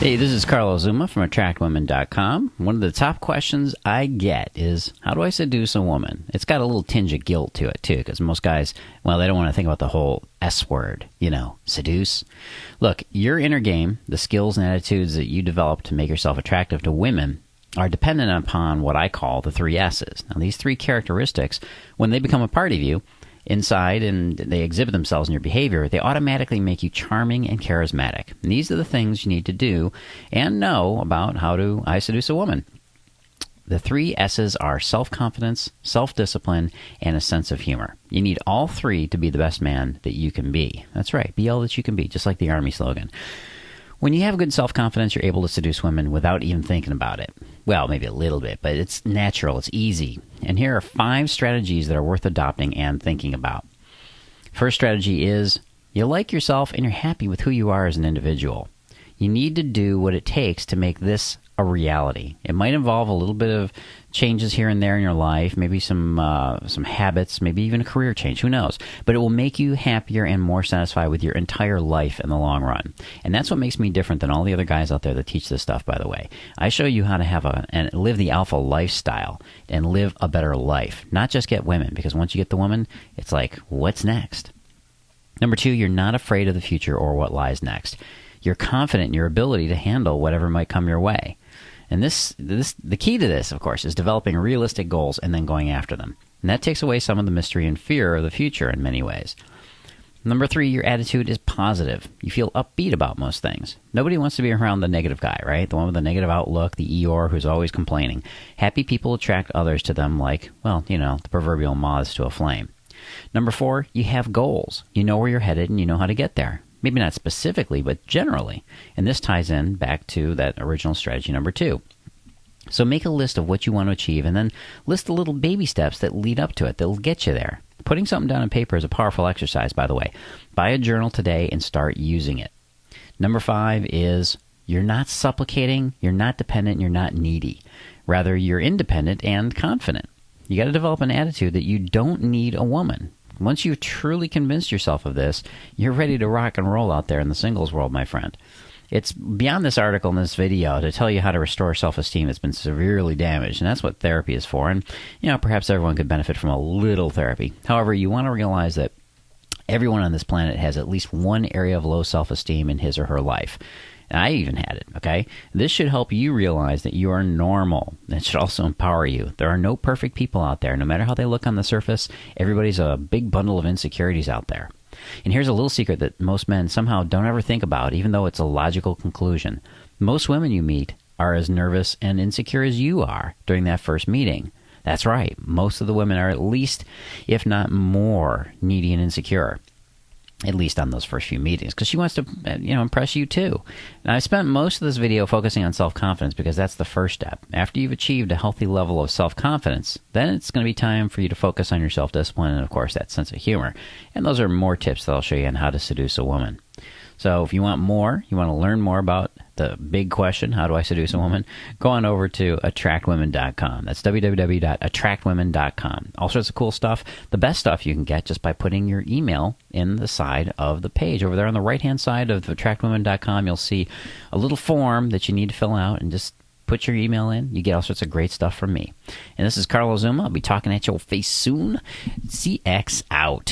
Hey, this is Carlos Xuma from AttractWomen.com. One of the top questions I get is, how do I seduce a woman? It's got a little tinge of guilt to it, too, because most guys, well, they don't want to think about the whole S word, you know, seduce. Look, your inner game, the skills and attitudes that you develop to make yourself attractive to women, are dependent upon what I call the three S's. Now, these three characteristics, when they become a part of you, inside and they exhibit themselves in your behavior, they automatically make you charming and charismatic. And these are the things you need to do and know about how to I seduce a woman. The three S's are self confidence, self discipline, and a sense of humor. You need all three to be the best man that you can be. That's right, be all that you can be, just like the Army slogan. When you have good self confidence, you're able to seduce women without even thinking about it. Well, maybe a little bit, but it's natural, it's easy. And here are five strategies that are worth adopting and thinking about. First strategy is you like yourself and you're happy with who you are as an individual. You need to do what it takes to make this a reality. It might involve a little bit of changes here and there in your life, maybe some uh, some habits, maybe even a career change. Who knows? But it will make you happier and more satisfied with your entire life in the long run. And that's what makes me different than all the other guys out there that teach this stuff. By the way, I show you how to have a and live the alpha lifestyle and live a better life, not just get women. Because once you get the woman, it's like, what's next? Number two, you're not afraid of the future or what lies next. You're confident in your ability to handle whatever might come your way. And this, this, the key to this, of course, is developing realistic goals and then going after them. And that takes away some of the mystery and fear of the future in many ways. Number three, your attitude is positive. You feel upbeat about most things. Nobody wants to be around the negative guy, right? The one with the negative outlook, the Eeyore who's always complaining. Happy people attract others to them like, well, you know, the proverbial moths to a flame. Number four, you have goals. You know where you're headed and you know how to get there. Maybe not specifically, but generally. And this ties in back to that original strategy number two. So make a list of what you want to achieve and then list the little baby steps that lead up to it that'll get you there. Putting something down on paper is a powerful exercise, by the way. Buy a journal today and start using it. Number five is you're not supplicating, you're not dependent, you're not needy. Rather, you're independent and confident. You got to develop an attitude that you don't need a woman. Once you've truly convinced yourself of this, you're ready to rock and roll out there in the singles world, my friend. It's beyond this article and this video to tell you how to restore self esteem that's been severely damaged, and that's what therapy is for. And, you know, perhaps everyone could benefit from a little therapy. However, you want to realize that everyone on this planet has at least one area of low self esteem in his or her life. And I even had it, okay? This should help you realize that you are normal. It should also empower you. There are no perfect people out there. No matter how they look on the surface, everybody's a big bundle of insecurities out there. And here's a little secret that most men somehow don't ever think about, even though it's a logical conclusion. Most women you meet are as nervous and insecure as you are during that first meeting. That's right. Most of the women are at least, if not more, needy and insecure at least on those first few meetings because she wants to uh, you know impress you too. And i spent most of this video focusing on self-confidence because that's the first step. After you've achieved a healthy level of self-confidence then it's going to be time for you to focus on your self-discipline and of course that sense of humor. And those are more tips that i'll show you on how to seduce a woman. So if you want more, you want to learn more about the big question, how do I seduce a woman? Go on over to attractwomen.com. That's www.attractwomen.com. All sorts of cool stuff. The best stuff you can get just by putting your email in the side of the page. Over there on the right hand side of attractwomen.com, you'll see a little form that you need to fill out and just put your email in. You get all sorts of great stuff from me. And this is Carlos Xuma. I'll be talking at your face soon. CX out.